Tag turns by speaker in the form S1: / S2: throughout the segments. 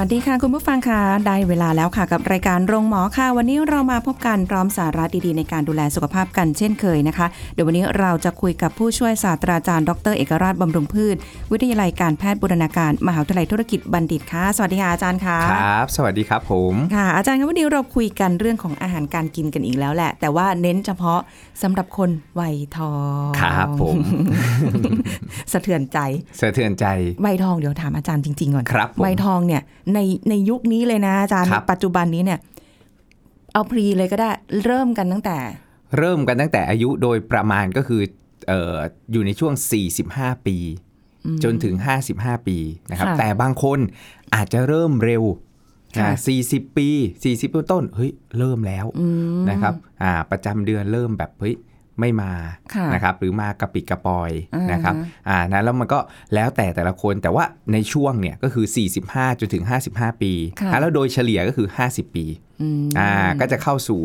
S1: วัสดีค่ะ คุณผู้ฟังค่ะได้เวลาแล้วค่ะกับรายการโรงหมอค่ะ วันนี้เรามาพบกันพร้อมสาระดีๆ ในการดูแลสุขภาพกันเช่นเคยนะคะ เดี๋ยววันนี้เราจะคุยกับผู้ช่วยศาสตราจารย์ ดร เอกราชบำรุงพืช วิทยาลัยการแพทย์บูรณาการมหาวิทยาลัยธุรกิจบัณฑิตค่ะ สวัสดีค่ะอาจารย์ค่ะ
S2: ครับ สวัสดีครับผม
S1: ค่ะ อาจารย์ครับวันนี้เราคุยกันเรื่องของอาหารการกินกันอีกแล้วแหละ แต่ว่าเน้นเฉพาะสำหรับคนวัยทอง
S2: ครับผม
S1: สะเทือนใจ
S2: สะเทือนใจ
S1: วัยทองเดี๋ยวถามอาจารย์จริงๆก่อน
S2: ครับผม
S1: วัยทองเนี่ยในในยุคนี้เลยนะอาจารย์
S2: ครับ
S1: ปัจจุบันนี้เนี่ยเอาพรีเลยก็ได้เริ่มกันตั้งแต่
S2: เริ่มกันตั้งแต่อายุโดยประมาณก็คือเอ่ออยู่ในช่วง 45 ปี จนถึง 55 ปีนะครับ
S1: ค่ะ
S2: แต่บางคนอาจจะเริ่มเร็ว
S1: ค่ะ
S2: นะ40 ปี 40ต้นต้นๆเฮ้ยเริ่มแล้ว
S1: อืม
S2: นะครับอ่าประจำเดือนเริ่มแบบเฮ้ย ไม่มา
S1: ค่ะ
S2: นะครับหรือมากระปิดกระปอย
S1: อ่าน
S2: นะครับอ่านะแล้วมันก็แล้วแต่แต่ละคนแต่ว่าในช่วงเนี่ยก็คือ 45จนถึง 55 ปี
S1: ค่ะ
S2: อ่าแล้วโดยเฉลี่ยก็คือ 50 ปี
S1: อืม
S2: อ่าก็จะเข้าสู่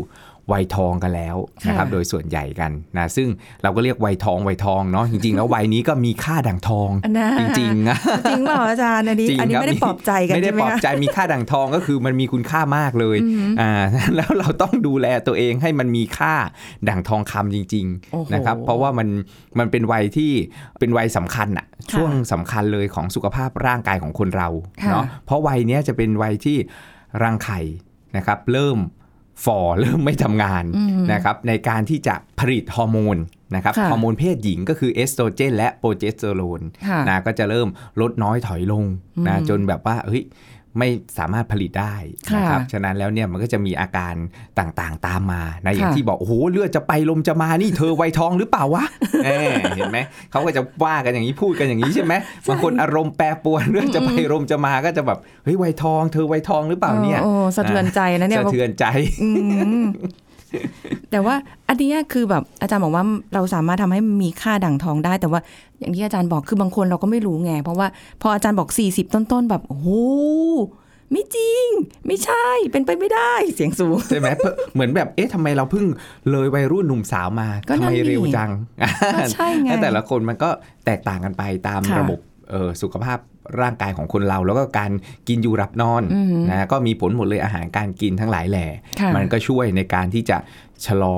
S2: วัยทองกันแล้วนะครับ
S1: ค่ะ
S2: โดยส่วนใหญ่กันนะซึ่งเราก็เรียกวัยทองวัยทองเนาะจริงๆ แล้ววัยนี้ก็มีค่าดังทอง
S1: อันนะ
S2: จริงๆนะ
S1: จริงเปล่าอาจารย์อันนี้
S2: จริง
S1: อันนี้
S2: ครับ
S1: ไม่ได้ปลอบใจกัน
S2: ไม่ได้
S1: ใช่ไหม
S2: ปลอบ
S1: คะ
S2: ใจมีค่าดังทองก็คือมันมีคุณค่ามากเลยอ่าแล้วเราต้องดูแลตัวเองให้มันมีค่าดังทองคำจริงๆ
S1: โอ้โห
S2: นะครับเพราะว่ามันมันเป็นวัยที่เป็นวัยสำคัญอะ
S1: ค่ะ
S2: ช่วงสำคัญเลยของสุขภาพร่างกายของคนเรา
S1: ค่ะ
S2: เนาะเพราะวัยเนี้ยจะเป็นวัยที่รังไข่นะครับเริ่ม ฝ่อเริ่มไม่ทำงาน
S1: อืม
S2: นะครับในการที่จะผลิตฮอร์โมนนะครับ
S1: ค่ะ
S2: ฮอร์โมนเพศหญิงก็คือเอสโตรเจนและโปรเจสเตอโรน
S1: ค่ะ
S2: นะก็จะเริ่มลดน้อยถอยลงนะ
S1: อืม
S2: จนแบบว่าเฮ้ย ไม่สามารถผลิตได้
S1: ค่ะ
S2: นะครับ ฉะนั้นแล้วเนี่ยมันก็จะมีอาการต่างๆตามมานะอย่าง
S1: ค่ะ
S2: ที่บอกโอ้โหเลือดจะไปลมจะมานี่เธอไวยทองหรือเปล่าวะเออเห็นไหมเขาก็จะว่ากันอย่างนี้พูดกันอย่างนี้ใช่ไหมบางคนอารมณ์แปรปรวนเรื่องจะไปลมจะมาก็จะแบบเฮ้ยไวยทอง เธอไวยทองหรือเปล่าเนี่ย
S1: โอ้โอ้สะเทือนใจนะเนี่ย
S2: สะเทือนใจ
S1: อืม แต่ว่าอันเนี้ยคือแบบอาจารย์บอกว่าเราสามารถทำให้มีค่าด่างทองได้ แต่ว่าอย่างที่อาจารย์บอกคือบางคนเราก็ไม่รู้ไง เพราะว่าพออาจารย์บอก 40 ต้นๆแบบโอ้โหไม่จริง ไม่ใช่เป็นไปไม่ได้เสียงสูง
S2: ใช่ไหมเพิ่งเหมือนแบบเอ๊ะทำไมเราเพิ่งเลยวัยรุ่นหนุ่มสาวมา
S1: ก็
S2: ทำ
S1: นั่
S2: ไม
S1: นดิ
S2: เร็วจัง
S1: ก็ใช่ไง
S2: แต่ละคนมันก็แตกต่างกันไปตาม
S1: ค่ะ
S2: ระบบเอ่อสุขภาพ ร่างกายของคนเรา แล้วก็การกินอยู่รับนอน
S1: อือหือ
S2: นะก็มีผลหมดเลยอาหารการกินทั้งหลายแหล่
S1: ค่ะ
S2: มันก็ช่วยในการที่จะชะลอ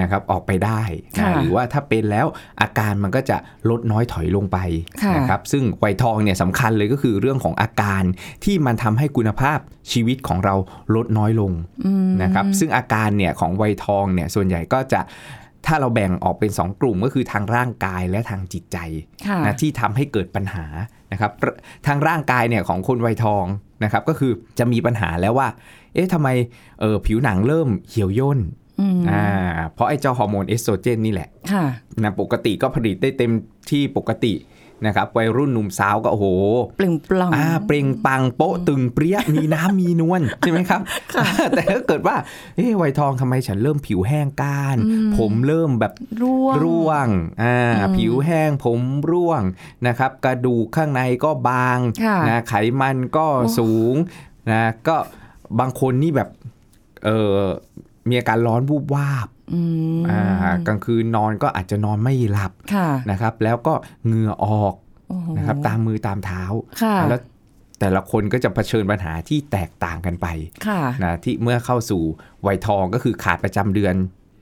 S2: นะครับออกไปได้นะ
S1: ค่ะ
S2: หรือว่าถ้าเป็นแล้วอาการมันก็จะลดน้อยถอยลงไป
S1: ค่ะ
S2: นะครับซึ่งไวยทองเนี่ยสำคัญเลยก็คือเรื่องของอาการที่มันทำให้คุณภาพชีวิตของเราลดน้อยลง
S1: อืม
S2: นะครับซึ่งอาการเนี่ยของไวยทองเนี่ยส่วนใหญ่ก็จะถ้าเราแบ่งออกเป็น 2 กลุ่มก็คือทางร่างกายและทางจิตใจ
S1: ค่ะ
S2: นะที่ทำให้เกิดปัญหา นะครับทางร่างกายเนี่ยของคนไวยทองนะครับก็คือจะมีปัญหาแล้วว่า เอ๊ะทำไมเออผิวหนังเริ่มเหี่ยวย่น
S1: อืม
S2: อ่าเพราะไอ้เจ้าฮอร์โมนเอสโตรเจนนี่แหละ
S1: ค่ะ
S2: นะปกติก็ผลิตได้เต็มที่ปกติ นะครับวัยรุ่นหนุ่มสาวก็โอ้โห
S1: เปล่งปลั่ง
S2: อ่าเปล่งปลังโป๊ะตึงเปรี้ยมีน้ำมีนวลใช่ไหมครับ แต่ถ้าเกิดว่าเอ้วัยทองทำไมฉันเริ่มผิวแห้งก้าน ผมเริ่มแบบ
S1: ร่วง
S2: ร่วงอ่า
S1: อืม
S2: ผิวแห้งผมร่วงนะครับ กระดูกข้างในก็บาง
S1: ค่ะ
S2: นะไขมันก็
S1: โอ้
S2: สูงนะก็บางคนนี่แบบเออมีอาการร้อนวูบวาบ
S1: อืม
S2: อ่า กลางคืนนอนก็อาจจะนอนไม่หลับ
S1: ค่ะ
S2: นะครับ แล้วก็เหงื่อออก
S1: โอ้โห
S2: นะครับตามมือตามเท้า
S1: ค่ะ
S2: แล้วแต่ละคนก็จะเผชิญปัญหาที่แตกต่างกันไป
S1: ค่ะ
S2: นะที่เมื่อเข้าสู่วัยทองก็คือขาดประจำเดือน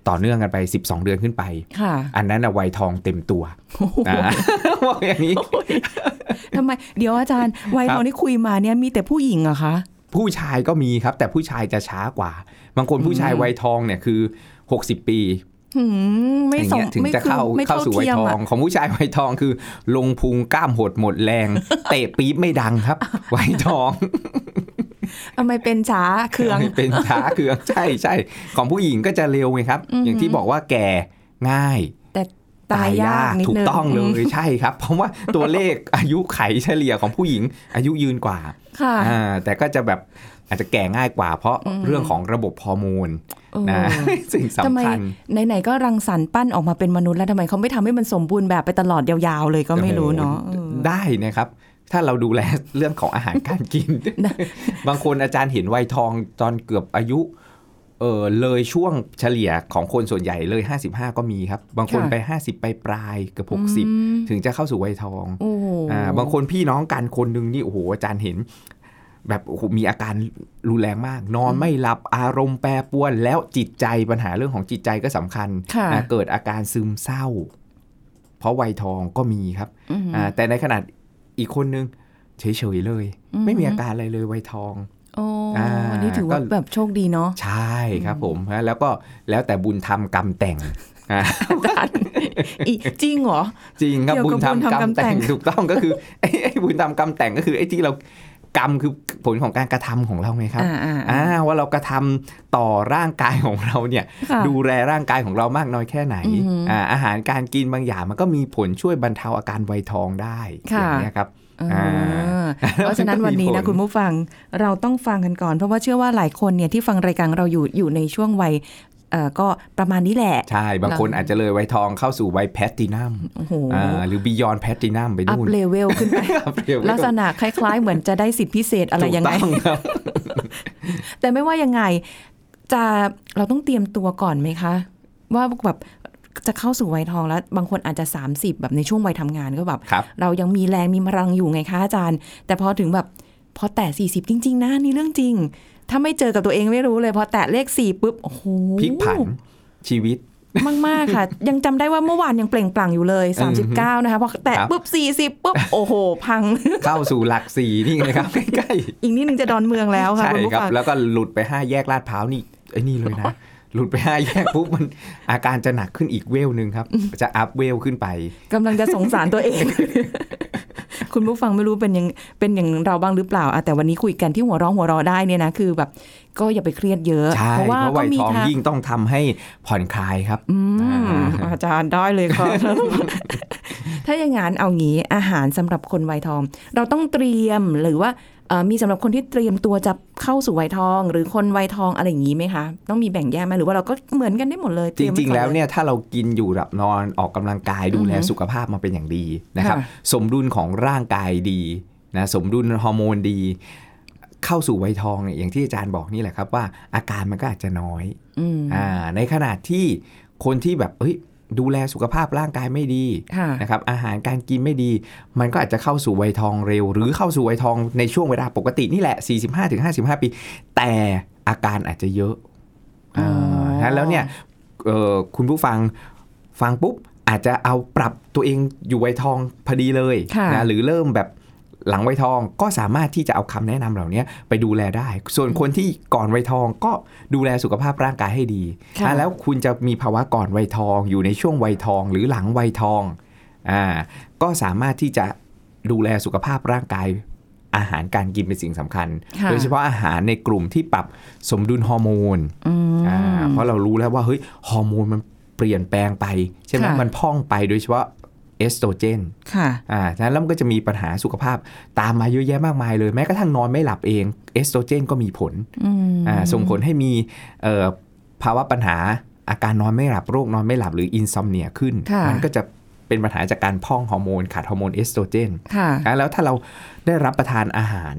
S2: ต่อเนื่องกันไป 12 เดือนขึ้นไป
S1: ค่ะ
S2: อันนั้นนะวัยทองเต็มตัวนะบอกอย่างนี้
S1: ทำไม เดี๋ยวอาจารย์วัย
S2: ครับ
S1: ทองที่คุยมาเนี่ยมีแต่ผู้หญิงเหรอคะ
S2: ผู้ชายก็มีครับ แต่ผู้ชายจะช้ากว่า บางคนผู้ชายวัยทองเนี่ยคือ 60 ปี
S1: หืมไม่
S2: อย่าง
S1: สม
S2: เงี้ยถึง
S1: ไม่
S2: จะ
S1: คือ
S2: เข้า
S1: ไม่
S2: เข้าสู่วัย
S1: ทีม
S2: ทอ
S1: อะ
S2: งของผู้ชายวัยทองคือ ลงพุงกล้ามหดหมดแรง เตะปี๊บไม่ดังครับวัยทอง
S1: ทำไมเป็นช้าเคือง
S2: เป็นช้าเคืองใช่ใช่ของผู้หญิงก็จะเร็วไงครับ
S1: อือหือ
S2: อย่างที่บอกว่าแก่ง่าย
S1: แต่ตายยากนิด
S2: ถูก
S1: นึง
S2: ต้องเล
S1: อืม
S2: ยใช่ครับ เพราะว่าตัวเลขอายุไขเฉลี่ยของผู้หญิงอายุยืนกว่า
S1: ค่ะ
S2: อ่าแต่ก็จะแบบ อาจจะแก่ง่ายกว่า เพราะ
S1: อืม
S2: เรื่องของระบบฮอร์โมน
S1: เออ
S2: นะสิ่ง
S1: ทำไม
S2: สำคัญ
S1: ไหนๆก็รังสรรค์ปั้นออกมาเป็นมนุษย์แล้วทำไมเขาไม่ทำให้มันสมบูรณ์แบบไปตลอดยาวๆเลยก็ไม่รู้เนาะเออ
S2: ได้นะครับถ้าเราดูแลเรื่องของอาหารการกิน
S1: ได้
S2: บางคนอาจารย์เห็นวัยทองตอนเกือบอายุ เออเลยช่วงเฉลี่ยของคนส่วนใหญ่เลย 55 ก็มีครับ บางคน
S1: ค่ะ
S2: ไป 50 ไปปลายๆเกือบ
S1: อืม
S2: 60 ถึงจะเข้าสู่วัยทอง
S1: โอ้โห
S2: อ่าบางคนพี่น้องกันคนหนึ่งนี่โอ้โหอาจารย์เห็น แบบโอ้โหมีอาการรุนแรงมาก นอนไม่หลับอารมณ์แปรปรวน แล้วจิตใจปัญหาเรื่องของจิตใจก็สำคัญ
S1: ค่ะ
S2: นะเกิดอาการซึมเศร้า เพราะวัยทองก็มีครับ
S1: อืม
S2: อ่าแต่ในขนาดอีกคนนึงเฉยๆเลย
S1: อืม
S2: ไม่มีอาการอะไรเลยวัยทอง
S1: โอ้
S2: อ่า
S1: อันนี้ถือว่า
S2: ก็
S1: แบบโชคดีเนาะ
S2: ใช่ครับผมฮะแล้วก็แล้วแต่บุญทำกรรมแต่งอ่า
S1: อาจารย์อีจริงเหรอ
S2: จริงครับ
S1: เกี่ยว
S2: บุ
S1: กั
S2: ญ
S1: บ
S2: ทำ
S1: บุญ
S2: กร
S1: ทำ
S2: ร
S1: กร
S2: ม
S1: รม
S2: แต่
S1: แต่
S2: ง
S1: ง
S2: ถูกต้องก็คือไอ้ไอ้บุญทำกรรมแต่งก็คือไอ้ที่เรา กรรมคือผลของการกระทำของเราไงครับ
S1: อ่าอ่า
S2: อ่าว่าเรากระทำต่อร่างกายของเราเนี่ย
S1: ค่ะ
S2: ดูแลร่างกายของเรามากน้อยแค่ไหน
S1: อือหืออ่
S2: อ่าอาหารการกินบางอย่างมันก็มีผลช่วยบรรเทาอาการวัยทองได้
S1: ค่ะ
S2: อย่างนี้ยครับ
S1: อ่า
S2: อ่า
S1: เพราะฉะนั้นวันนี้นะ
S2: มันก็มีผล
S1: คุณผู้ฟังเราต้องฟังกันก่อน เพราะว่าเชื่อว่าหลายคนเนี่ยที่ฟังรายการเราอยู่อยู่ในช่วงวัยเอ่อ ก็ประมาณนี้แหละ
S2: ใช่ บางคนอาจจะเลยวัยทองเข้าสู่วัยแพลตินัม
S1: โอ้โห
S2: อ่าหรือ beyond แพลตินัมไป
S1: อัพ
S2: นู่น
S1: เลเวลขึ้นไป
S2: อัพเร็ว
S1: ลักษณะคล้ายๆ เหมือนจะได้สิทธิพิเศษอะไรยังไง
S2: ถูกต้องครับ
S1: แต่ไม่ว่ายังไงจะเราต้องเตรียมตัวก่อนไหมคะ ว่าแบบจะเข้าสู่วัยทองแล้ว บางคนอาจจะ 30 แบบในช่วงวัยทำงานก็แบบ
S2: ครับ
S1: เรายังมีแรงมีพลังอยู่ไงคะอาจารย์ แต่พอถึงแบบพอแตะ40 จริง ๆ นะนี่เรื่องจริง ถ้าไม่เจอกับตัวเองไม่รู้เลยพอแตะเลข4ปุ๊บโอ้โห
S2: พลิกผันชีวิต
S1: มากมากๆค่ะ ยังจำได้ว่าเมื่อวานยังเปล่งปลั่งอยู่เลย 39 นะคะพอแตะ
S2: ครับ
S1: ปุ๊บ 40 ปุ๊บ โอ้โห พัง
S2: เข้าสู่หลักสี่นี่ไงครับ ใกล้
S1: อีกนิดนึงจะดอนเมืองแล้ว
S2: ๆ
S1: ค่ะ
S2: ใช่
S1: คุณผู้
S2: ครับ
S1: ฟัง
S2: แล้วก็หลุดไปห้าแยกลาดพร้าวนี่ไอ้นี่เลยนะ หลุดไปห้าแยกปุ๊บมันอาการจะหนักขึ้นอีกเวลหนึ่งครับ จะอัพเวลขึ้นไป
S1: กำลังจะสงสารตัวเอง คุณผู้ฟังไม่รู้เป็นยังเป็นอย่างเราบ้างหรือเปล่าอะแต่วันนี้คุยกันที่หัวเร้องหัวเรอได้เนี่ยนะคือแบบก็อย่าไปเครียดเยอะ
S2: ใช่
S1: เพราะว่า
S2: เพราะ
S1: ก็
S2: วัย
S1: มี
S2: ทอง
S1: ทาง
S2: ยิ่งต้องทำให้ผ่อนคลายครับ
S1: อืม
S2: อ่า
S1: อาจารย์ได้เลยค่ะถ้าอย่างงั้นเอางี้อาหารสำหรับคนวัยทอง เราต้องเตรียมหรือว่าเอ่อ มีสำหรับคนที่เตรียมตัวจะเข้าสู่วัยทอง หรือคนวัยทองอะไรอย่างนี้ไหมคะ ต้องมีแบ่งแยกไหมหรือว่าเราก็เหมือนกันได้หมดเลยเต
S2: จ
S1: ยมไก่อ
S2: ริง ๆ แล้วเนี่ยถ้าเรากินอยู่หลับนอนออกกำลังกายดูแล
S1: อือฮึ
S2: สุขภาพมาเป็นอย่างดีนะครับ
S1: ค่ะ
S2: สมดุลของร่างกายดีนะสมดุลฮอร์โมนดี เข้าสู่วัยทองเนี่ยอย่างที่อาจารย์บอกนี่แหละครับว่าอาการมันก็อาจจะน้อย
S1: อืม
S2: อ่าในขณะที่คนที่แบบเอ้ย ดูแลสุขภาพร่างกายไม่ดี
S1: ค่ะ
S2: นะครับอาหารการกินไม่ดี มันก็อาจจะเข้าสู่วัยทองเร็ว หรือเข้าสู่วัยทองในช่วงเวลาปกตินี่แหละ 45-55 ปี แต่อาการอาจจะเยอะ
S1: อ๋ออ่า
S2: แล้วเนี่ยเอ่อคุณผู้ฟังฟังปุ๊บอาจจะเอาปรับตัวเองอยู่วัยทองพอดีเลย
S1: ค่ะ
S2: นะหรือเริ่มแบบ หลังวัยทองก็สามารถที่จะเอาคำแนะนำเหล่านี้ไปดูแลได้ ส่วนคนที่ก่อนวัยทองก็ดูแลสุขภาพร่างกายให้ดี
S1: ค่ะ
S2: อะแล้วคุณจะมีภาวะก่อนวัยทอง อยู่ในช่วงวัยทอง หรือหลังวัยทองอ่าก็สามารถที่จะดูแลสุขภาพร่างกายอาหารการกินเป็นสิ่งสำคัญ
S1: ค่ะ
S2: โดยเฉพาะอาหารในกลุ่มที่ปรับสมดุลฮอร์โมน
S1: อืม
S2: อ่าเพราะเรารู้แล้วว่าเฮ้ยฮอร์โมนมันเปลี่ยนแปลงไปใช่ไหม
S1: ค่ะ
S2: มันพ่องไปโดยเฉพาะ เอสโตรเจน
S1: ค่ะ
S2: อ่าฉะนั้นแล้วมันก็จะมีปัญหาสุขภาพตามมาเยอะแยะมากมายเลยแม้กระทั่งนอนไม่หลับเองเอสโตรเจนก็มีผล
S1: อืม
S2: อ่าส่งผลให้มีเอ่อภาวะปัญหาอาการนอนไม่หลับโรคนอนไม่หลับหรือ insomnia ขึ้น
S1: ค่ะ
S2: มันก็จะเป็นปัญหาจากการพร่องฮอร์โมนขาดฮอร์โมนเอสโตรเจน
S1: ค่ะ
S2: อะแล้วถ้าเราได้รับประทานอาหาร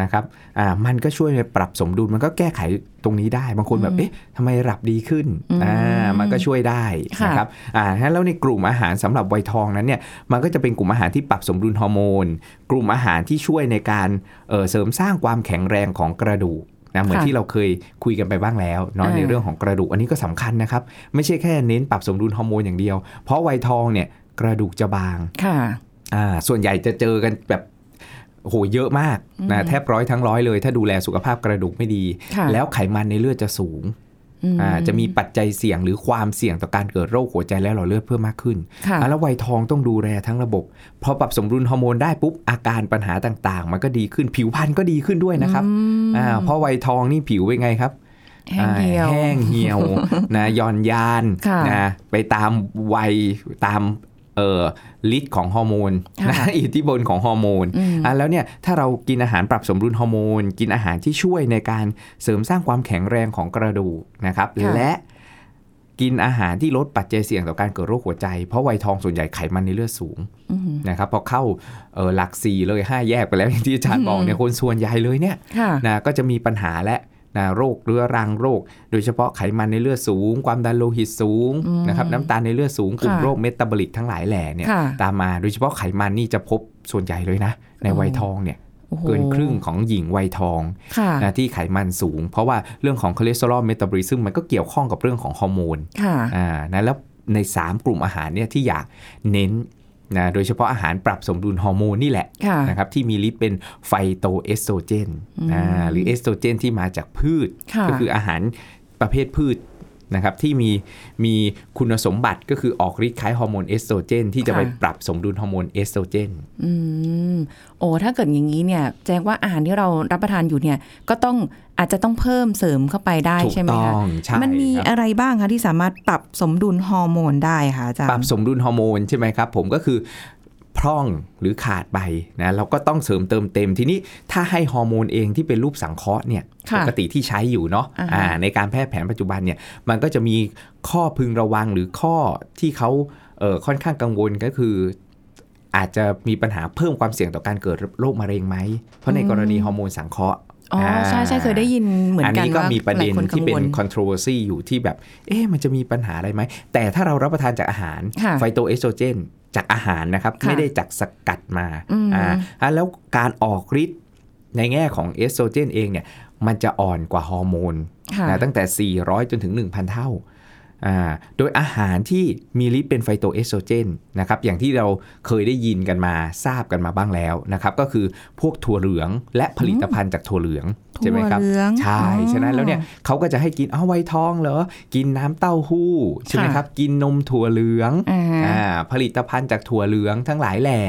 S2: นะครับอ่ามันก็ช่วยปรับสมดุลมันก็แก้ไขตรงนี้ได้ บางคนแบบ
S1: อืม
S2: เอ๊ะทำไมหลับดีขึ้น
S1: อืม
S2: อ่ามันก็ช่วยได้
S1: ค่ะ
S2: นะครับอ่าแล้วในกลุ่มอาหารสำหรับวัยทองนั้นเนี่ยมันก็จะเป็นกลุ่มอาหารที่ปรับสมดุลฮอร์โมน กลุ่มอาหารที่ช่วยในการเอ่อเสริมสร้างความแข็งแรงของกระดูกนะเหมือน
S1: ค่ะ
S2: ที่เราเคยคุยกันไปบ้างแล้วเนาะ
S1: อ่า
S2: ในเรื่องของกระดูกอันนี้ก็สำคัญนะครับ ไม่ใช่แค่เน้นปรับสมดุลฮอร์โมนอย่างเดียว เพราะวัยทองเนี่ยกระดูกจะบาง
S1: ค่ะ
S2: อ่า ส่วนใหญ่จะเจอกันแบบ โอ้โหเยอะมาก
S1: อื
S2: นะ
S1: ม
S2: แทบร้อยทั้งร้อยเลย ถ้าดูแลสุขภาพกระดูกไม่ดี
S1: ค่ะ
S2: แล้วไขมันในเลือดจะสูง
S1: อืม
S2: อ่าจะมีปัจจัยเสี่ยงหรือความเสี่ยงต่อการเกิดโรคหัวใจและหลอดเลือดเพิ่มมากขึ้น
S1: ค่ะ
S2: อ่าแล้ววัยทองต้องดูแลทั้งระบบ พอปรับสมดุลฮอร์โมนได้ปุ๊บอาการปัญหาต่างๆ มันก็ดีขึ้นผิวพรรณก็ดีขึ้นด้วยนะครับ
S1: อืม
S2: อ่าเพราะวัยทองนี่ผิวเป็นไงครับ
S1: แห้งเหี่ยว
S2: อ่าแห้งเหี่ยวนะย่อนยาน
S1: ค่ะ
S2: นะไปตามวัยตาม เอ่อฤทธิ์ของฮอร์โมน
S1: ค่ะ
S2: นะอิทธิพลของฮอร์โมน
S1: อืม
S2: อะแล้วเนี่ยถ้าเรากินอาหารปรับสมดุลฮอร์โมน กินอาหารที่ช่วยในการเสริมสร้างความแข็งแรงของกระดูกนะครับ
S1: ค่ะ
S2: และกินอาหารที่ลดปัจจัยเสี่ยงต่อการเกิดโรคหัวใจ เพราะวัยทองส่วนใหญ่ไขมันในเลือดสูง
S1: อืม
S2: นะครับพอเข้าเออหลักสี่เลย5แยกไปแล้วอย่างที่อาจารย์บอกเนี่ยคนส่วนใหญ่เลยเนี่ย
S1: ค่ะ
S2: นะก็จะมีปัญหาและ นะโรคเรื้อรังโรค โดยเฉพาะไขมันในเลือดสูง ความดันโลหิตสูง
S1: อืม
S2: นะครับน้ำตาลในเลือดสูงกลุ่ม
S1: ค่ะ
S2: โรคเมตาบอลิกทั้งหลายแหล่เนี่ย
S1: ค่ะ
S2: ตามมาโดยเฉพาะไขมันนี่จะพบส่วนใหญ่เลยนะ ในวัยทองเนี่ย
S1: โอ้โห
S2: เกินครึ่งของหญิงวัยทอง
S1: ค่ะ
S2: นะที่ไขมันสูง เพราะว่าเรื่องของ cholesterol metabolism มันก็เกี่ยวข้องกับเรื่องของฮอร์โมน
S1: ค่ะ
S2: อ่านะแล้วใน 3 กลุ่มอาหารเนี่ยที่อยากเน้น นะโดยเฉพาะอาหารปรับสมดุลฮอร์โมนนี่แหละ
S1: ค่ะ
S2: นะครับที่มีฤทธิ์เป็นไฟโตเอสโตรเจนอ่าหรือเอสโตรเจนที่มาจากพืช
S1: ค่ะ
S2: ก็คืออาหารประเภทพืช นะครับที่มีมีคุณสมบัติก็คือออกฤทธิ์คล้ายฮอร์โมนเอสโตรเจน ที่จะไป
S1: ค่ะ
S2: ปรับสมดุลฮอร์โมนเอสโตรเจน
S1: อืมโอ้ถ้าเกิดอย่างนี้เนี่ยแจ้งว่าอาหารที่เรารับประทานอยู่เนี่ยก็ต้องอาจจะต้องเพิ่มเสริมเข้าไปได้
S2: ถูก
S1: ใช่ไหม
S2: ต้
S1: คะ
S2: องใช่
S1: มันมี
S2: ครับ
S1: อะไรบ้างคะที่สามารถปรับสมดุลฮอร์โมนได้คะอาจารย์
S2: ปรับสมดุลฮอร์โมนใช่ไหมครับผมก็คือ พร่องหรือขาดไปนะเราก็ต้องเสริมเติมเต็มทีนี้ถ้าให้ฮอร์โมนเองที่เป็นรูปสังเคราะห์เนี่ย
S1: ค่ะ
S2: ปกติที่ใช้อยู่เนาะ
S1: อ่าฮะ
S2: อ่าในการแพทย์แผนปัจจุบันเนี่ยมันก็จะมีข้อพึงระวังหรือข้อที่เขาเอ่อค่อนข้างกังวลก็คืออาจจะมีปัญหาเพิ่มความเสี่ยงต่อการเกิดโรคมะเร็งไหม เพราะในกรณีฮอร์โมนสังเคราะห์
S1: อ๋อใช่ใช่เคยได้ยินเหมือน
S2: กัน
S1: อัน
S2: นี้ก็
S1: ว่า
S2: มีประเด็น
S1: หลายคน
S2: ที่เป็น
S1: กังวล
S2: controversy อยู่ที่แบบ เอ๊ะมันจะมีปัญหาอะไรไหม แต่ถ้าเรารับประทานจากอาหาร
S1: ค่ะ
S2: ไฟโตเอสโตรเจน จากอาหารนะครับ
S1: ค่ะ
S2: ไม่ได้จากสกัดมา
S1: อืม
S2: อ่าอะแล้วการออกฤทธิ์ในแง่ของเอสโตรเจนเองเนี่ยมันจะอ่อนกว่าฮอร์โมน
S1: ค่ะ
S2: นะตั้งแต่ 400 จนถึง 1,000 เท่าอ่า โดยอาหารที่มีฤทธิ์เป็นไฟโตเอสโตรเจนนะครับอย่างที่เราเคยได้ยินกันมาทราบกันมาบ้างแล้วนะครับก็คือพวกถั่วเหลืองและผลิตภัณฑ์จากถั่วเหลืองใช่ไหมครับ
S1: ถั่วเหลือง
S2: ใช่
S1: อ๋อ
S2: ฉะนั้นแล้วเนี่ยเขาก็จะให้กินอ้าวไวทองเหรอกินน้ำเต้าหู้ใช่ไหม
S1: ค่ะ
S2: ครับกินนมถั่วเหลือง
S1: อ่า
S2: อ่าผลิตภัณฑ์จากถั่วเหลืองทั้งหลายแหล่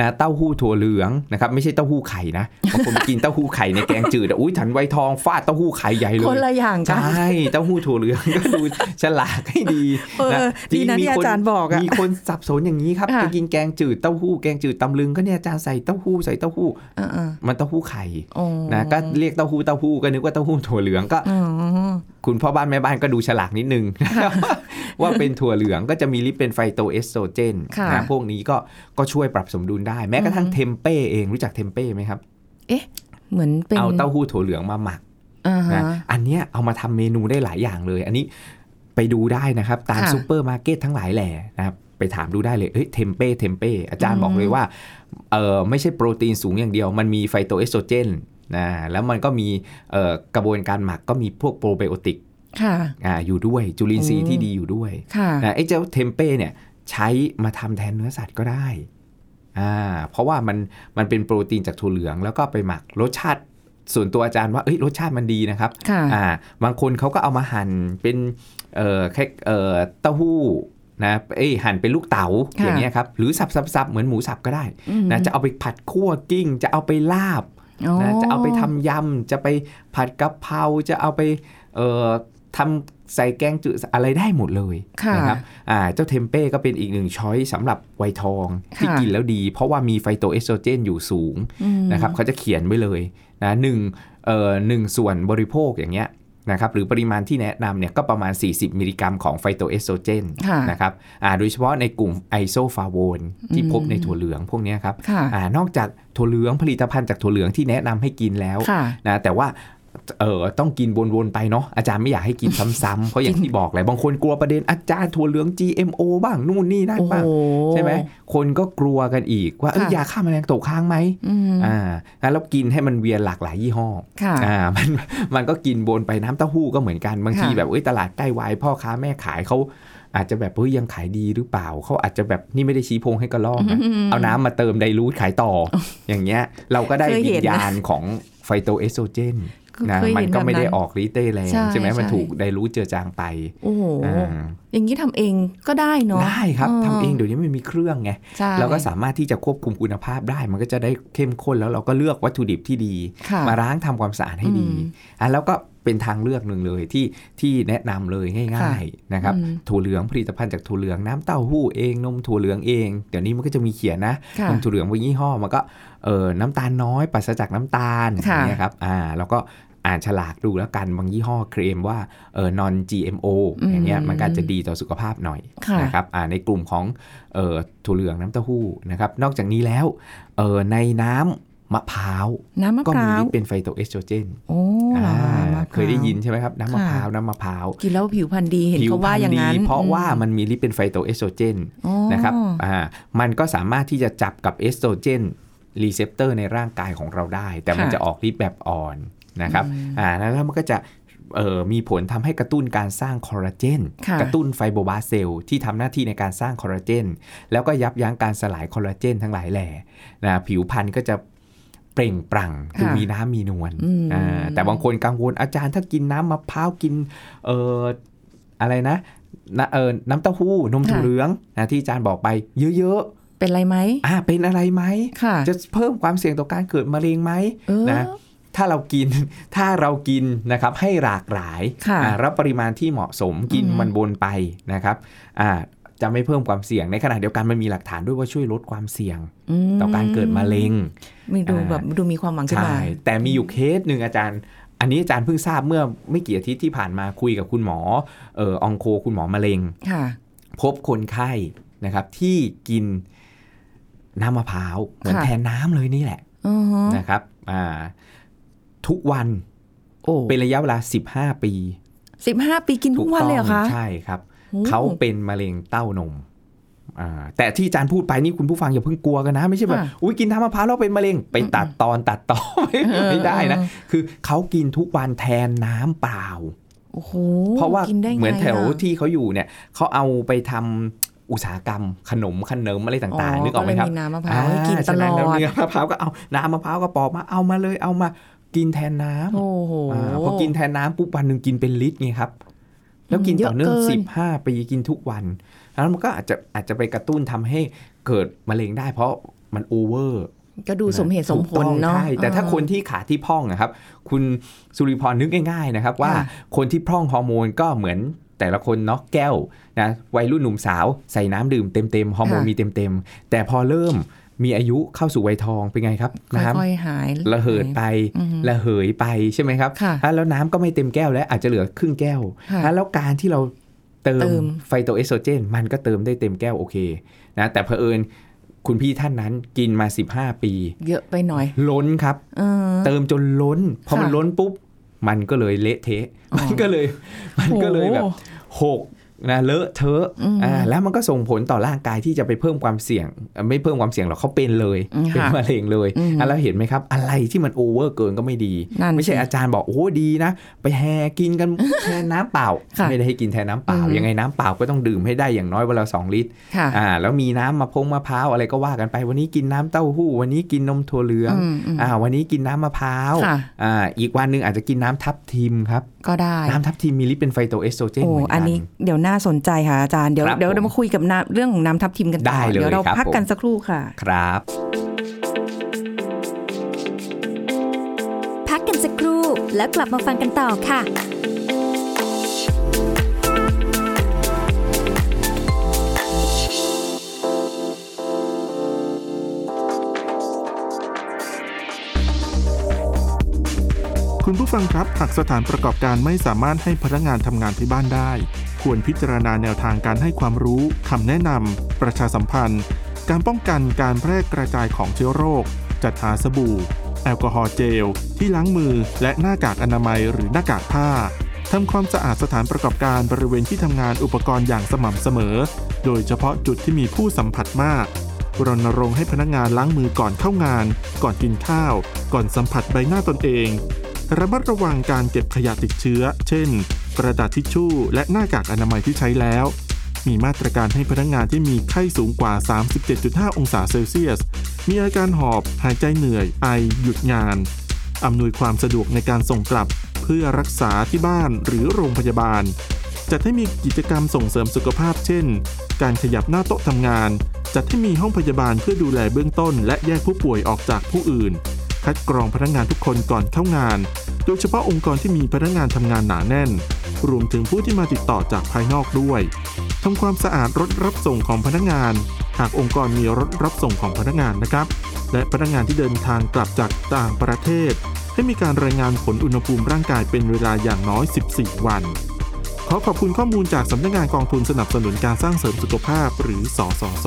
S2: นะเต้าหู้ถั่วเหลืองนะครับไม่ใช่เต้าหู้ไข่นะบางคนกินเต้าหู้ไข่ในแกงจืดอะอุ้ยฉันวัยทองฟาดเต้าหู้ไข่ใหญ่เลย
S1: คนละอย่างกันใช่
S2: เต้าหู้ถั่วเหลืองก็ดูฉลากให้ดี
S1: เออดีนะ
S2: จง
S1: ที่
S2: มีค
S1: อาจารย์บอกอะ
S2: มีคนสับสนอย่างนี้ครับ
S1: ค่ะ
S2: ไปกินแกงจืดเต้าหู้แกงจืดตำลึงก็เนี่ยอาจารย์ใส่เต้าหู้ใส่เต้าหู้
S1: เออเออ
S2: มันเต้าหู้ไข่
S1: โอ้
S2: นะก็เรียกเต้าหู้เต้าหู้ก็นึกว่าเต้าหู้ถั่วเหลืองก็
S1: อ๋อ
S2: คุณพ่อบ้านแม่บ้านก็ดูฉลากนิดนึง ว่าเป็นถั่วเหลืองก็จะมีฤทธิ์เป็นไฟโตเอสโตรเจน
S1: ค่ะ
S2: นะพวกนี้ก็ก็ช่วยปรับสมดุลได้ แม้กระทั่งเทมเป้เองรู้จักเทมเป้ไหมครับ
S1: เหมือนเป็น
S2: เอาเต้าหู้ถั่วเหลืองมาหมัก
S1: อ่าฮะ
S2: นะอันเนี้ยเอามาทำเมนูได้หลายอย่างเลย อันนี้ ไปดูได้นะครับ ตาม
S1: ค่ะ
S2: ซูเปอร์มาร์เก็ตทั้งหลายแหล่นะครับไปถามดูได้เลยเฮ้ยเทมเป้เทมเป้อาจารย์
S1: อืม
S2: บอกเลยว่าเออไม่ใช่โปรตีนสูงอย่างเดียว มันมีไฟโตเอสโตรเจนนะแล้วมันก็มีเอ่อกระบวนการหมักก็มีพวกโปรไบโอติก
S1: ค่ะ
S2: อ่าอยู่ด้วยจุลินทรีย์
S1: อืม
S2: ที่ดีอยู่ด้วย
S1: ค่ะ
S2: นะไอ้เจ้าเทมเป้เนี่ยใช้มาทำแทนเนื้อสัตว์ก็ได้อ่าเพราะว่ามันมันเป็นโปรตีนจากถั่วเหลือง แล้วก็ไปหมักรสชาติ ส่วนตัวอาจารย์ว่าเอ้ยรสชาติมันดีนะครับ
S1: ค่ะ
S2: อ่าบางคนเขาก็เอามาหั่นเป็นเอ่อแค่เอ่อเต้าหู้นะเอ้ยหั่นเป็นลูกเต๋า
S1: ค่ะ
S2: อย่างเงี้ยครับหรือสับๆๆเหมือนหมูสับก็ได้
S1: อืม
S2: นะจะเอาไปผัดคั่วกิ้ง จะเอาไปลาบ
S1: อ๋อ
S2: นะจะเอาไปทำยำจะไปผัดกะเพราจะเอาไปเอ่อทำใส่แกงจืดอะไรได้หมดเลย
S1: ค่ะ
S2: นะครับอ่าเจ้าเทมเป้ก็เป็นอีกหนึ่ง choice สำหรับวัยทองที่
S1: ค่ะ
S2: กินแล้วดี เพราะว่ามีไฟโตเอสโตรเจนอยู่สูง
S1: อืม
S2: นะครับเขาจะเขียนไว้เลย นะหนึ่งเอ่อหนึ่งส่วนบริโภคอย่างเงี้ยนะครับหรือปริมาณที่แนะนำเนี่ยก็ประมาณ 40 มิลลิกรัมของไฟโตเอสโตรเจน
S1: ค่ะ
S2: นะครับอ่าโดยเฉพาะในกลุ่มไอโซฟลาโวนที่
S1: อืม
S2: พบในถั่วเหลืองพวกเนี้ยครับ
S1: ค่ะ
S2: อ่านอกจากถั่วเหลืองผลิตภัณฑ์จากถั่วเหลืองที่แนะนำให้กินแล้ว
S1: ค่ะ
S2: นะแต่ว่า เออต้องกินวนๆไปเนาะอาจารย์ไม่อยากให้กินซ้ำๆเพราะอย่างที่บอกเลยบางคนกลัวประเด็นอาจารย์ถั่วเหลือง GMO บ้างนู่นนี่นั่น
S1: โอ้โห
S2: บ้างใช่ไหมคนก็กลัวกันอีกว่าเอย
S1: ค่ะ
S2: ยาฆ่าแมลงตกค้างไหม
S1: อืม
S2: อ่าแล้วกินให้มันเวียนหลากหลายยี่ห้อ
S1: ค่ะ
S2: อ่ามันมันก็กินวนไปน้ำเต้าหู้ก็เหมือนกันบางที
S1: ค่ะ
S2: แบบเอ้ยตลาดใกล้วายพ่อค้าแม่ขายเขาอาจจะแบบเฮ้ยยังขายดีหรือเปล่า เขาอาจจะแบบนี่ไม่ได้ชี้โพงให้กระลอกนะเอาน้ำมาเติมไดรูทขายต่อ อย่างเงี้ย เราก็ได้
S1: เคย
S2: วิ
S1: เห็
S2: ญ
S1: นนะ
S2: ญาณของไฟโตเอสโตรเจน นะ
S1: เคย
S2: มั
S1: เห็น
S2: ก็
S1: แบบ
S2: ไม่ได้
S1: นั้น
S2: ออกฤทธิ์ได้แรง
S1: ใช่
S2: ใช่ไหมมัน
S1: ใช่
S2: ถูกไดรูทเจือจางไป
S1: โอ้โห
S2: อ่า
S1: อย่างนี้ทำเองก็ได้เนาะ
S2: ได้ครับทำเองเดี๋ยวนี้มันมีเครื่องไง
S1: ใช่
S2: เราก็สามารถที่จะควบคุมคุณภาพได้ มันก็จะได้เข้มข้นแล้วเราก็เลือกวัตถุดิบที่ดี
S1: ค่ะ
S2: มาล้างทำความสะอาดให้ดี
S1: อืม
S2: อะแล้วก็ เป็นทางเลือกหนึ่งเลยที่ที่แนะนำเลยง่ายๆนะครับ
S1: อืม
S2: ถั่วเหลืองผลิตภัณฑ์จากถั่วเหลืองน้ำเต้าหู้เองนมถั่วเหลืองเองเดี๋ยวนี้มันก็จะมีเขียนนะ
S1: ค่ะ
S2: นมถั่วเหลืองบางยี่ห้อมันก็เออน้ำตาลน้อยปราศจากน้ำตาล
S1: ค่ะ
S2: ย่างเงี้ยครับอ่าแล้วก็อ่านฉลากดูแล้วกันบางยี่ห้อเคลมว่าเออ non GMO อย่างเงี้ยมันก็จะดีต่อสุขภาพหน่อย
S1: ค่ะ
S2: นะครับอ่าในกลุ่มของเอ่อถั่วเหลืองน้ำเต้าหู้นะครับนอกจากนี้แล้วเออในน้ำ มะพร้าว
S1: น้ำมะพร้าวก็มี
S2: ฤทธิ์เป็นไฟโตเอสโตรเจน
S1: โอ้เหรอ
S2: อ่ามะ
S1: พร้าว
S2: เคยได้ยินใช่ไหมครับ น้ำมะพร้าวค่ะน้ำมะพร้าว
S1: กินแล้วผิวพรรณดีเห็นเขาว่าอย่างนั้น
S2: ผิวพรรณดีเพราะว่า
S1: อื
S2: มมันมีฤทธิ์เป็นไฟโตเอสโตรเจน
S1: อ๋อ
S2: นะครับอ่ามันก็สามารถที่จะจับกับเอสโตรเจน receptor ในร่างกายของเราได้ แต่มัน
S1: ค่ะ
S2: จะออกฤทธิ์แบบอ่อนนะครับอ่าแล้วมันก็จะเอ่อมีผลทำให้กระตุ้นการสร้างคอลลาเจน
S1: ค่ะ
S2: กระตุ้นไฟโบบาสเซลล์ที่ทำหน้าที่ในการสร้างคอลลาเจน แล้วก็ยับยั้งการสลายคอลลาเจนทั้งหลายแหล่นะผิวพรรณก็จะ เปล่งปลั่งดู
S1: ค่ะ
S2: มีน้ำมีนวล
S1: อืม
S2: อ่าแต่บางคนกังวลอาจารย์ถ้ากินน้ำมะพร้าวกินเอ่ออะไรนะนะเออน้ำเต้าหู้นมถั่ว
S1: ค่ะ
S2: เหลืองนะที่อาจารย์บอกไปเยอะ
S1: เป็นไรไหม
S2: ๆอ่าเป็นอะไรไหม
S1: ค่ะ
S2: จะเพิ่มความเสี่ยงต่อการเกิดมะเร็งไหม
S1: เออ
S2: นะถ้าเรากินถ้าเรากินนะครับให้หลากหลาย
S1: ค่ะ
S2: อ่ารับปริมาณที่เหมาะสมกิน
S1: อืม
S2: มันบนไปนะครับอ่า จะไม่เพิ่มความเสี่ยงในขณะเดียวกันมันมีหลักฐานด้วยว่าช่วยลดความเสี่ยง
S1: ม
S2: ต่อการเกิดมะเร็ง
S1: มีดู
S2: อ่า
S1: แบบดูมีความหวังขึ้น
S2: ใช่
S1: มา
S2: แต่มีอยู่เคสหนึ่งอาจารย์ อันนี้อาจารย์เพิ่งทราบเมื่อไม่กี่อาทิตย์ที่ผ่านมาคุยกับคุณหมอเอ่อองโคคุณหมอมะเร็ง
S1: ค่ะ
S2: พบคนไข้นะครับ ที่กินน้ำมะพร้าวเหมือน
S1: ค่ะ
S2: แทนน้ำเลยนี่แหละ
S1: อือฮะ
S2: นะครับอ่าทุกวัน
S1: โอ้
S2: เป็นระยะเวลา 15 ปี
S1: สิบห้าปีกินทุกวันเลยเหรอคะ
S2: ใช่ครับ
S1: โอ้
S2: เขาเป็นมะเร็งเต้านมอ่าแต่ที่อาจารย์พูดไปนี่คุณผู้ฟังอย่าเพิ่งกลัวกันนะ ไม่ใช่แบบ
S1: ค่ะ
S2: อุ้ยกินน้ำมะพร้าวแล้วเป็นมะเร็งไปตัดตอนตัดต่อไม่
S1: เออ
S2: ไม่ได้นะ
S1: เออ
S2: คือเขากินทุกวันแทนน้ำเปล่า
S1: โอ้โห
S2: เพราะว่า
S1: กินได้ไง
S2: เหมือนแถว
S1: อะ
S2: ที่เขาอยู่เนี่ยเขาเอาไปทำอุตสาหกรรมขนมขนมอะไรต่างๆนึกออกไหมครับ
S1: ก็เลยมีน้ำมะพร้าวให้กินตลอดอ่า
S2: ใช่ไหมแล้วเนื้อมะพร้าวก็เอาน้ำมะพร้าวก็ปอกมาเอามาเลยเอามากินแทนน้ำ
S1: โอ้โห
S2: อ่าพอกินแทนน้ำปุ๊บวันหนึ่งกินเป็นลิตรไงครับ แล้วกินต่อเนื่อง
S1: เยอะเกิน
S2: สิบห้าปีกินทุกวัน แล้วมันก็อาจจะอาจจะไปกระตุ้นทำให้เกิดมะเร็งได้เพราะมัน over
S1: ก็ดูสมเหตุสมผลเนาะ
S2: ใช่แต่ถ้า
S1: เออ
S2: คนที่ขาที่พร่องนะครับ คุณสุริพรนึกง่ายๆนะครับ ว่า
S1: ค่ะ
S2: คนที่พร่องฮอร์โมนก็เหมือนแต่ละคนเนาะแก้วนะวัยรุ่นหนุ่มสาวใส่น้ำดื่มเต็มๆฮอร์โมนมีเต็มๆแต่พอเริ่ม มีอายุเข้าสู่วัยทองเป็นไงครับน้ำ
S1: ค่อยๆหาย
S2: ระเหิดไป
S1: อืม
S2: ระเหยไปใช่ไหมครับ
S1: ค่ะ
S2: อะแล้วน้ำก็ไม่เต็มแก้วแล้วอาจจะเหลือครึ่งแก้ว
S1: ค่ะ
S2: อะแล้วการที่เราเติ
S1: เติ
S2: ม
S1: ม
S2: ไฟโตเอสโตรเจน มันก็เติมได้เต็มแก้วโอเคนะแต่เผอิญคุณพี่ท่านนั้นกินมา 15 ปี
S1: เยอะไปหน่อย
S2: ล้นครับ
S1: เออ
S2: เติมจนล้น พอมัน
S1: ค่ะ
S2: ล้นปุ๊บ มันก็เลยเละเทะ
S1: อ๋อ
S2: มันก็เลย มันก็เลยแบบ
S1: โอ้
S2: หก นะเลอะเทอะ
S1: อืม
S2: อ่าแล้วมันก็ส่งผลต่อร่างกายที่จะไปเพิ่มความเสี่ยงเอ่อไม่เพิ่มความเสี่ยงหรอกเขาเป็นเลย
S1: อืม
S2: เป็น
S1: ค่ะ
S2: มะเร็งเลย
S1: อืม
S2: อะแล้วเห็นไหมครับ อะไรที่มันโอเวอร์เกินก็ไม่ดี
S1: นั่น
S2: ไม่ใช่
S1: สิ
S2: อาจารย์บอกโอ้โหดีนะ ไปแห่กินกันแทนน้ำเปล่า
S1: ค่ะ
S2: ไม่ได้ให้กินแทนน้ำเปล่า
S1: อืม
S2: ยังไงน้ำเปล่าก็ต้องดื่มให้ได้อย่างน้อยวันละสองลิตร
S1: ค่ะ
S2: อ่าแล้วมีน้ำมะพงมะพร้าวอะไรก็ว่ากันไป วันนี้กินน้ำเต้าหู้ วันนี้กินนมถั่วเหลือง
S1: อืมอืม
S2: อ่าวันนี้กินน้ำมะพร้าว
S1: ค่ะ
S2: อ่าอีกวันหนึ่งอาจจะกินน้ำทับทิมครับ
S1: ก็ได้
S2: น้ำทับทิมมีฤทธิ์เป็นไฟโตเอสโตรเจน
S1: โอ้
S2: เหมือนกั
S1: อันนี้เดี๋ยวน่าสนใจค่ะอาจารย์เดี๋ยว
S2: ครับ
S1: เดี๋ยว
S2: ผม
S1: เรามาคุยกับน้ำเรื่องของน้ำทับทิมกันต่อ
S2: ได้เลย
S1: เดี๋ยวเรา
S2: ครับ
S1: พักกัน
S2: ผม
S1: สักครู่ค่ะ
S2: ครับ
S3: พักกันสักครู่แล้วกลับมาฟังกันต่อค่ะ
S4: ฟังครับ หากสถานประกอบการไม่สามารถให้พนักงานทำงานที่บ้านได้ ควรพิจารณาแนวทางการให้ความรู้คำแนะนำประชาสัมพันธ์ การป้องกันการแพร่กระจายของเชื้อโรค จัดหาสบู่ แอลกอฮอล์เจล ที่ล้างมือ และหน้ากากอนามัยหรือหน้ากากผ้าทำความสะอาดสถานประกอบการบริเวณที่ทำงานอุปกรณ์อย่างสม่ำเสมอ โดยเฉพาะจุดที่มีผู้สัมผัสมากรณรงค์ให้พนักงานล้างมือก่อนเข้างาน ก่อนกินข้าว ก่อนสัมผัสใบหน้าตนเอง ระมัดระวังการเก็บขยะติดเชื้อ เช่น กระดาษทิชชู่ และหน้ากากอนามัยที่ใช้แล้ว มีมาตรการให้พนักงานที่มีไข้สูงกว่า 37.5 องศาเซลเซียส มีอาการหอบ หายใจเหนื่อย ไอ หยุดงาน อำนวยความสะดวกในการส่งกลับ เพื่อรักษาที่บ้านหรือโรงพยาบาล จัดให้มีกิจกรรมส่งเสริมสุขภาพ เช่น การขยับหน้าโต๊ะทำงาน จัดให้มีห้องพยาบาลเพื่อดูแลเบื้องต้น และแยกผู้ป่วยออกจากผู้อื่นคัดกรองพนักงานทุกคนก่อนเข้างาน โดยเฉพาะองค์กรที่มีพนักงานทำงานหนาแน่น รวมถึงผู้ที่มาติดต่อจากภายนอกด้วยทำความสะอาดรถรับส่งของพนักงาน หากองค์กรมีรถรับส่งของพนักงานนะครับ และพนักงานที่เดินทางกลับจากต่างประเทศ ให้มีการรายงานผลอุณหภูมิร่างกายเป็นเวลาอย่างน้อย 14 วัน ขอขอบคุณข้อมูลจากสำนักงานกองทุนสนับสนุนการสร้างเสริมสุขภาพหรือสสส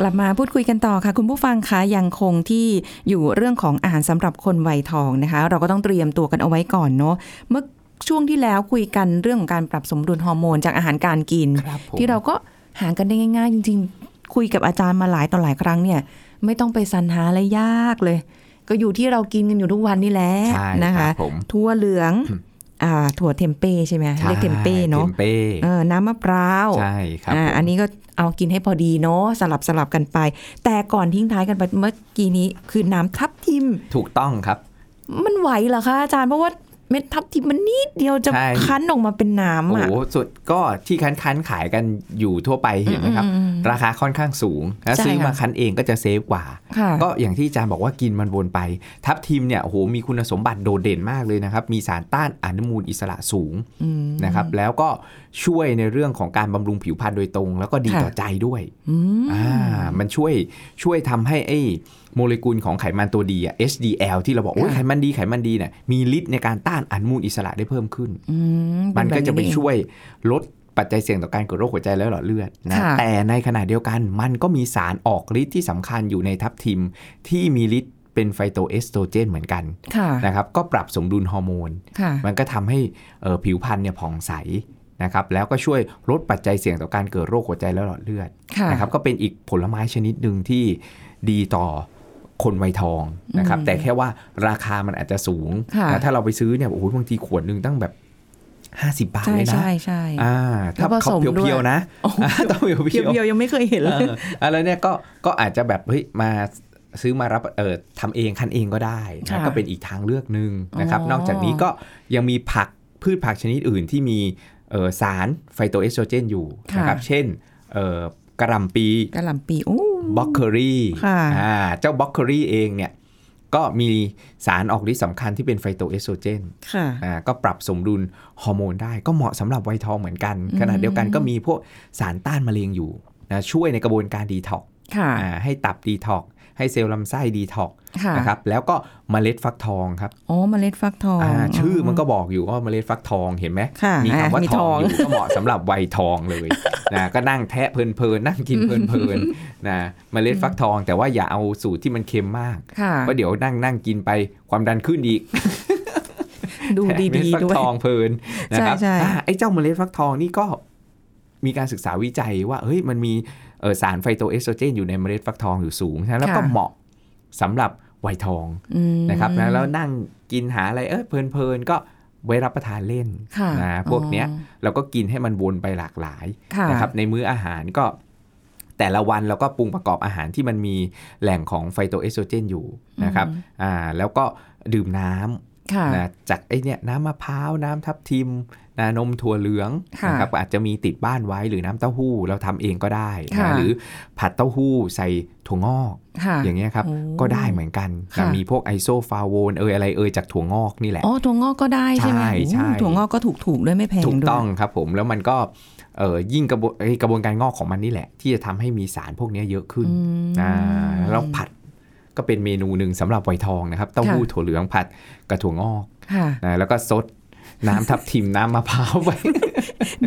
S1: กลับมาพูดคุยกันต่อค่ะ คุณผู้ฟังคะยังคงที่อยู่เรื่องของอาหารสำหรับคนวัยทองนะคะ เราก็ต้องเตรียมตัวกันเอาไว้ก่อนเนาะเมื่อช่วงที่แล้วคุยกันเรื่องของการปรับสมดุลฮอร์โมนจากอาหารการกิน
S2: ครับผม
S1: ที่เราก็หากันได้ง่าย ๆ จริง ๆ คุยกับอาจารย์มาหลายต่อหลายครั้งเนี่ย ไม่ต้องไปสรรหาอะไรยากเลย ก็อยู่ที่เรากินกันอยู่ทุกวันนี่แหละ
S2: ใช่
S1: นะ
S2: ครั
S1: คะ
S2: บผม
S1: ทั่วเหลืองอ่า ถั่วเทมเป้ใช่ไหมเรียกเทมเป้เนาะ
S2: เทมเป้
S1: เออน้ำมะพร้าว
S2: ใช่ครับ
S1: อ่า
S2: ผม
S1: อันนี้ก็เอากินให้พอดีเนาะสลับสลับกันไป แต่ก่อนทิ้งท้ายกันไปเมื่อกี้นี้คือน้ำทับทิม
S2: ถูกต้องครับ
S1: มันไหวเหรอคะอาจารย์เพราะว่า เม็ดทับทิมมันนิดเดียวจะ
S2: ใช่
S1: คั้นออกมาเป็นน้ำ
S2: โอ้
S1: อะ
S2: โหสุดก็ที่คั้นคันๆขายกันอยู่ทั่วไปเห็นไหมครับ
S1: อืมอืมอืม
S2: ราคาค่อนข้างสูงแล้ว
S1: ใช่
S2: ซื้อมา
S1: ค่ะ
S2: คั้นเองก็จะเซฟกว่า
S1: ค่ะ
S2: ก็อย่างที่อาจารย์บอกว่ากินมันวนไป ทับทิมเนี่ยโอ้โหมีคุณสมบัติโดดเด่นมากเลยนะครับ มีสารต้านอนุมูลอิสระสูง
S1: อืม
S2: นะครับ แล้วก็ช่วยในเรื่องของการบำรุงผิวพรรณโดยตรง แล้วก็ดี
S1: ค่ะ
S2: ต่อใจด้วย
S1: อืม
S2: อ่ามันช่วยช่วยทำให้ไอ้ โมเลกุลของไขมันตัวดีอะ HDL ที่เราบอกโอ้ย
S1: ค่ะ
S2: ไขมันดีไขมันดีเนี่ยมีฤทธิ์ในการต้านอนุมูลอิสระได้เพิ่มขึ้น
S1: อืม
S2: มันก็จะไป
S1: เอง
S2: ช่วยลดปัจจัยเสี่ยงต่อการเกิดโรคหัวใจและหลอดเลือดนะ
S1: ค่ะ
S2: แต่ในขณะเดียวกันมันก็มีสารออกฤทธิ์ที่สำคัญอยู่ในทับทิมที่มีฤทธิ์เป็นไฟโตเอสโตรเจนเหมือนกัน
S1: ค่ะ
S2: นะครับก็ปรับสมดุลฮอร์โมน
S1: ค่ะ
S2: มันก็ทำให้เอ่อผิวพรรณเนี่ยผ่องใสนะครับแล้วก็ช่วยลดปัจจัยเสี่ยงต่อการเกิดโรคหัวใจและหลอดเลือด
S1: ค่ะ
S2: นะครับก็เป็นอีกผลไม้ชนิดหนึ่งที่ดีต่อ คนวัยทองนะครับ
S1: อืม
S2: แต่แค่ว่าราคามันอาจจะสูง
S1: ค่ะ
S2: นะถ้าเราไปซื้อเนี่ยโอ้โหบางทีขวดหนึ่งตั้งแบบ50บาท
S1: ใช่
S2: เลยนะ
S1: ใช่ใช่
S2: อ่าถ้า
S1: แล้วผ
S2: เขา
S1: สมด้วย
S2: เพียวๆนะอ่าต้องเพียว
S1: เpure ๆยังไม่เคยเห็น
S2: ๆ
S1: เลย
S2: เอออะไรเนี่ยก็ก็อาจจะแบบเฮ้ยมาซื้อมารับเออทำเองคั้นเองก็ได้นะ
S1: ค่ะ
S2: ก็เป็นอีกทางเลือกหนึ่งนะครับ
S1: อ๋อน
S2: อกจากนี้ก็ยังมีผักพืชผักชนิดอื่นที่มีเออสารไฟโตเอสโตรเจนอยู่นะครับ เช่นเออ กะหล่ำป
S1: ลีกะหล่ำปลีโอ้
S2: บล็อกเคอรี่
S1: ค่ะ
S2: อ่าเจ้าบล็อกเคอรี่เองเนี่ยก็มีสารออกฤทธิ์สำคัญที่เป็นไฟโตเอสโตรเจน
S1: ค่ะ
S2: อ่าก็ปรับสมดุลฮอร์โมนได้ก็เหมาะสำหรับวัยทองเหมือนกัน
S1: อืม
S2: ขณะเดียวกันก็มีพวกสารต้านมะเร็งอยู่นะช่วยในกระบวนการดีท็อก
S1: ค่ะ
S2: อ่าให้ตับดีท็อก ให้เซลล์ลำไส้ดีท็อก
S1: ค่ะ
S2: นะครับแล้วก็เมล็ดฟักทองครับ
S1: อ๋อเมล็ดฟักทอง
S2: อ่าชื่อมันก็บอกอยู่ว่าเมล็ดฟักทองเห็นไหม
S1: ค่ะ
S2: มีคำว่าท
S1: องอะมี
S2: ทอ
S1: ง
S2: อยู่ก็เหมาะสำหรับวัยทองเลยนะก็นั่งแทะเพลินๆนั่งกินเพลินๆนะเมล็ดฟักทอง แต่ว่าอย่าเอาสูตรที่มันเค็มมาก
S1: ค่ะ
S2: เพราะเดี๋ยวนั่งนั่งกินไปความดันขึ้นอีก
S1: ดู
S2: แทะ
S1: ดี
S2: เม็ดฟัก
S1: ๆด้วย
S2: ทองเพลินนะครับ
S1: ใช่ใช่
S2: อ่าไอ้เจ้าเมล็ดฟักทองนี่ก็มีการศึกษาวิจัยว่าเฮ้ยมันมีเอ่อ สารไฟโตเอสโตรเจนอยู่ในเมล็ดฟักทองอยู่สูงนะแล้วก็
S1: ค่ะ
S2: เหมาะสำหรับวัยทอง
S1: อืม
S2: นะครับนะแล้วนั่งกินหาอะไรเออเพลินๆก็ไว้รับประทานเล่น
S1: ค่ะ
S2: นะพวกเนี้ย
S1: อ๋อ
S2: เราก็กินให้มันวนไปหลากหลาย
S1: ค่ะ
S2: นะครับในมื้ออาหารก็แต่ละวันเราก็ปรุงประกอบอาหารที่มันมีแหล่งของไฟโตเอสโตรเจนอยู่นะครับอ่าแล้วก็ดื่มน้ำ
S1: ค่ะ
S2: นะจากไอเนี่ยน้ำมะพร้าวน้ำทับทิม นะนมถั่วเหลือง
S1: ค่ะ
S2: นะครับอาจจะมีติดบ้านไว้หรือน้ำเต้าหู้เราทำเองก็ได้
S1: ค่ะ
S2: นะหรือผัดเต้าหู้ใส่ถั่วงอก
S1: ค่ะ
S2: อย่างเงี้ยครับ
S1: โอ้
S2: ก็ได้เหมือนกัน
S1: ค่ะ
S2: นะมีพวกไอโซฟลาโวนเอยอะไรเอยจากถั่วงอกนี่แหละ
S1: อ๋อถั่วงอกก็ได้ใช่ไหม
S2: ใช่ใช่
S1: โอ้ถั่วงอกก็ถูกถูกๆด้วยไม่แพง
S2: ถูก
S1: ด้วย
S2: ต้องครับผมแล้วมันก็เออยิ่งกระบวนไอ้กระบวนการงอกของมันนี่แหละ ที่จะทำให้มีสารพวกเนี้ยเยอะขึ้น
S1: อืม
S2: อ่าแล้วผัดก็เป็นเมนูหนึ่งสำหรับวัยทองนะครับเต้าหู้
S1: ค่ะ
S2: ถั่วเหลืองผัดกับถั่วงอก
S1: ค่ะ
S2: นะแล้วก็ซด น้ำทับทิมน้ำมะพร้าวไป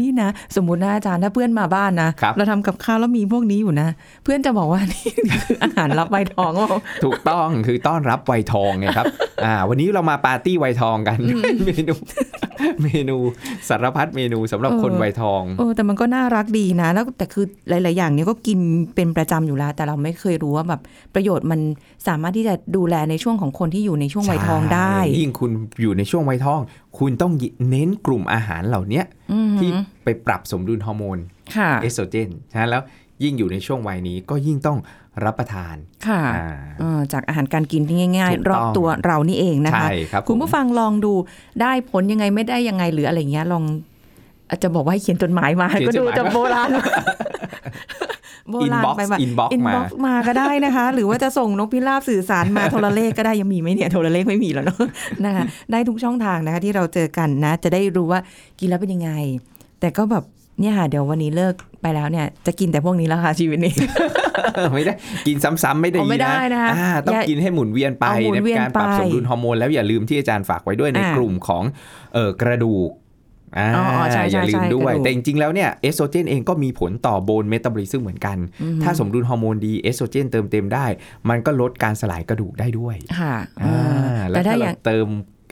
S1: นี่นะ สมมตินะอาจารย์ถ้าเพื่อนมาบ้านนะครับเราทำกับข้าวแล้วมีพวกนี้อยู่นะ เพื่อนจะบอกว่านี่คืออาหารรับใบทองว่า
S2: ถูกต้องคือต้อนรับวัยทองไงครับ อ่า วันนี้เรามาปาร์ตี้วัยทองกันเมนู เมนูสารพัดเมนูสำหรับ
S1: เออ
S2: คนวัยทอง
S1: เออแต่มันก็น่ารักดีนะ แล้วแต่คือหลาย ๆ อย่างเนี้ยก็กินเป็นประจำอยู่แล้ว แต่เราไม่เคยรู้ว่าแบบประโยชน์มันสามารถที่จะดูแลในช่วงของคนที่อยู่ในช่วงวัยทองได้
S2: ใช่ยิ่งคุณอยู่ในช่วงวัยทอง คุณต้องเน้นกลุ่มอาหารเหล่าเนี้ย
S1: อือหือ
S2: ที่ไปปรับสมดุลฮอร์โมน
S1: ค่ะ
S2: เอสโตรเจนนะแล้วยิ่งอยู่ในช่วงวัยนี้ก็ยิ่งต้อง รับประทาน
S1: ค่ะ
S2: อ่า
S1: เออจากอาหารการกินที่ง่าย
S2: ถูก
S1: ๆร
S2: ต้อง
S1: อบตัวเรานี่เองนะคะ
S2: ใช่ครับ
S1: คุณ
S2: ผม
S1: ผู้ฟังลองดูได้ผลยังไงไม่ได้ยังไงหรืออะไรเงี้ยลองอาจจะบอกว่าให้เขียนจดหมายมา
S2: เขียน
S1: ก็
S2: จด
S1: ดู
S2: หมาย
S1: จะ
S2: มา
S1: โบราณโบราณ
S2: Inbox
S1: ไปแบบ
S2: inbox
S1: อิน
S2: มา
S1: บ็อกซ์มาก็ได้นะคะ หรือว่าจะส่งนกพิราบสื่อสารมาโทรเลขก็ได้ยังมีไหมเนี่ยโทรเลขไม่มีแล้วเนาะนะคะได้ทุกช่องทางนะคะที่เราเจอกันนะ จะได้รู้ว่ากินแล้วเป็นยังไง แต่ก็แบบ เนี่ยค่ะเดี๋ยววันนี้เลิกไปแล้วเนี่ยจะกินแต่พวกนี้แล้วค่ะชีวิตนี้
S2: ไม่ได้กินซ้ำๆไม่ได้
S1: อ๋อไม่ได้นะคะ
S2: อ่าต้อง
S1: อย่า
S2: กินให้หมุนเวียนไป
S1: เอาหมุน
S2: ใน
S1: เวียน
S2: การปรับ
S1: ไป
S2: สมดุลฮอร์โมนแล้วอย่าลืมที่อาจารย์ฝากไว้ด้วยใน
S1: อ่าก
S2: ลุ่มของเออกระดูกอ่า
S1: อ๋ออ๋อใช่ใช่
S2: อย่าลืม
S1: ใช่
S2: ด้วย
S1: กระดูก
S2: แต่จริง ๆ แล้วเนี่ยเอสโตรเจนเองก็มีผลต่อ bone metabolism เหมือนกัน ถ้าสมดุลฮอร์โมนดีเอสโตรเจนเติมเต็มได้ มันก็ลดการสลายกระดูกได้ด้วย
S1: ค่ะ
S2: อ่า
S1: เออ
S2: แล้ว
S1: แต่ถ้า
S2: ถ้า
S1: อ
S2: เราอ
S1: ย่าง
S2: เติม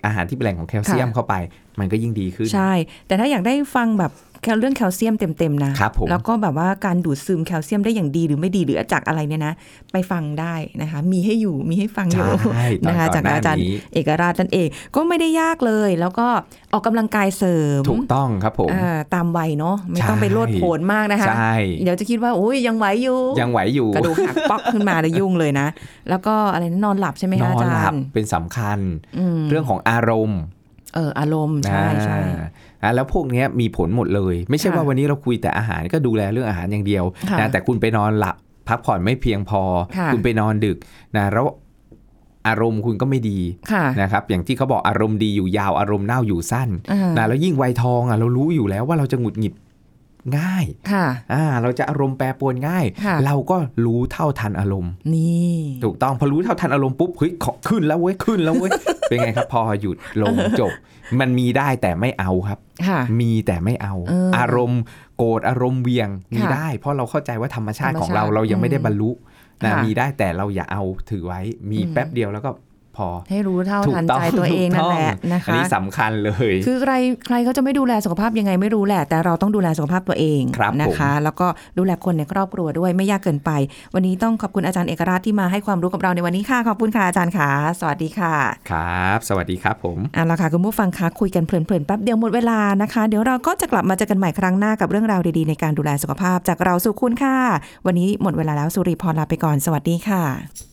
S2: อาหารที่เป็นแหล่งของแคลเซียม
S1: ค่ะ
S2: เข้าไปมันก็ยิ่งดีขึ้น
S1: ใช่ แต่ถ้าอยากได้ฟังแบบแค่เรื่องแคลเซียมเต็มๆนะครับ
S2: ผม
S1: แล้วก็แบบว่าการดูดซึมแคลเซียมได้อย่างดีหรือไม่ดีหรือจากอะไรเนี่ยนะ ไปฟังได้นะคะ มีให้อยู่มีให้ฟังอยู่
S2: ใช่ตอน
S1: นะคะ
S2: ก่อน
S1: หน้า
S2: นี้จาก
S1: อาจารย์เอกราชนั่นเองก็ไม่ได้ยากเลย แล้วก็ออกกำลังกายเสริม
S2: ถูกต้องครับผม
S1: อ่าตามวัยเนาะไม่ต้อง
S2: ใช่
S1: ไปโลดโผนมากนะคะ
S2: ใช่
S1: เดี๋ยวจะคิดว่าโอ้ยยังไหวอยู่
S2: ยังไหวอยู่
S1: กระดูกหักป๊อกขึ้นมาแล้วยุ่งเลยนะ แล้วก็อะไรนะนอนหลับใช่ไหม
S2: น
S1: คะ
S2: อ
S1: อาน
S2: ห
S1: จา
S2: ลับ
S1: รย์
S2: เป็นสำคัญ
S1: อืม
S2: เรื่องของอารมณ์
S1: เอออารมณ์ใช่ใช่
S2: อ่าอ่าแล้วพวกเนี้ยมีผลหมดเลย ไม่ใช่
S1: ค่ะ
S2: ว่าวันนี้เราคุยแต่อาหารก็ดูแลเรื่องอาหารอย่างเดียว
S1: ค่ะ
S2: นะแต่คุณไปนอนหลับพักผ่อนไม่เพียงพอ
S1: ค่ะ
S2: คุณไปนอนดึกนะแล้วอารมณ์คุณก็ไม่ดี
S1: ค่ะ
S2: นะครับอย่างที่เขาบอกอารมณ์ดีอยู่ยาวอารมณ์เน่าอยู่สั้น
S1: อ่า
S2: นะแล้วยิ่งวัยทองอะเรารู้อยู่แล้วว่าเราจะหงุดหงิด ง่าย
S1: ค่ะ
S2: อ่าเราจะอารมณ์แปรปรวนง่าย
S1: ค่ะ
S2: เราก็รู้เท่าทันอารมณ์
S1: นี่
S2: ถูกต้องพอรู้เท่าทันอารมณ์ปุ๊บเฮ้ยขอขึ้นแล้วเว้ยขึ้นแล้วเว้ยเป็นไงครับ พอหยุดลงจบ มันมีได้แต่ไม่เอาครับ
S1: ค่ะ
S2: มีแต่ไม่เอา
S1: เอออ
S2: อารมณ์โกรธอารมณ์เวียงมี
S1: ค่ะ
S2: ได้ เพราะเราเข้าใจว่าธรรมชาติ
S1: ธรรม
S2: ของเรา
S1: ชาติ
S2: เรายังไม่ได้บรรลุนะ
S1: ค่ะ
S2: มีได้แต่เราอย่าเอาถือไว้มี
S1: อืม
S2: แป๊บเดียวแล้วก็ พอ
S1: ให้รู้เท่า
S2: ถูก
S1: ทัน
S2: ต้อง
S1: ใจตัวเองนั่นแหละ
S2: ถูกต้อง
S1: นะ
S2: อัน
S1: คะ
S2: นี้สำคัญเลย
S1: คือใครใครเขาจะไม่ดูแลสุขภาพยังไงไม่รู้แหละ แต่เราต้องดูแลสุขภาพตัวเอง
S2: ครับ
S1: นะคะ แล้วก็ดูแลคนในครอบครัวด้วยไม่ยากเกินไป วันนี้ต้องขอบคุณอาจารย์เอกราชที่มาให้ความรู้กับเราในวันนี้ค่ะขอบคุณค่ะอาจารย์ค่ะสวัสดีค่ะ
S2: ครับ สวัสดีครับผม
S1: เอาละค่ะคุณผู้ฟังคะคุยกันเพลินๆแป๊บเดียวหมดเวลานะคะเดี๋ยวเราก็จะกลับมาเจอกันใหม่ครั้งหน้ากับเรื่องราวดีๆในการดูแลสุขภาพจากเราสู่คุณค่ะ วันนี้หมดเวลาแล้วสุริพรลาไปก่อนสวัสดีค่ะ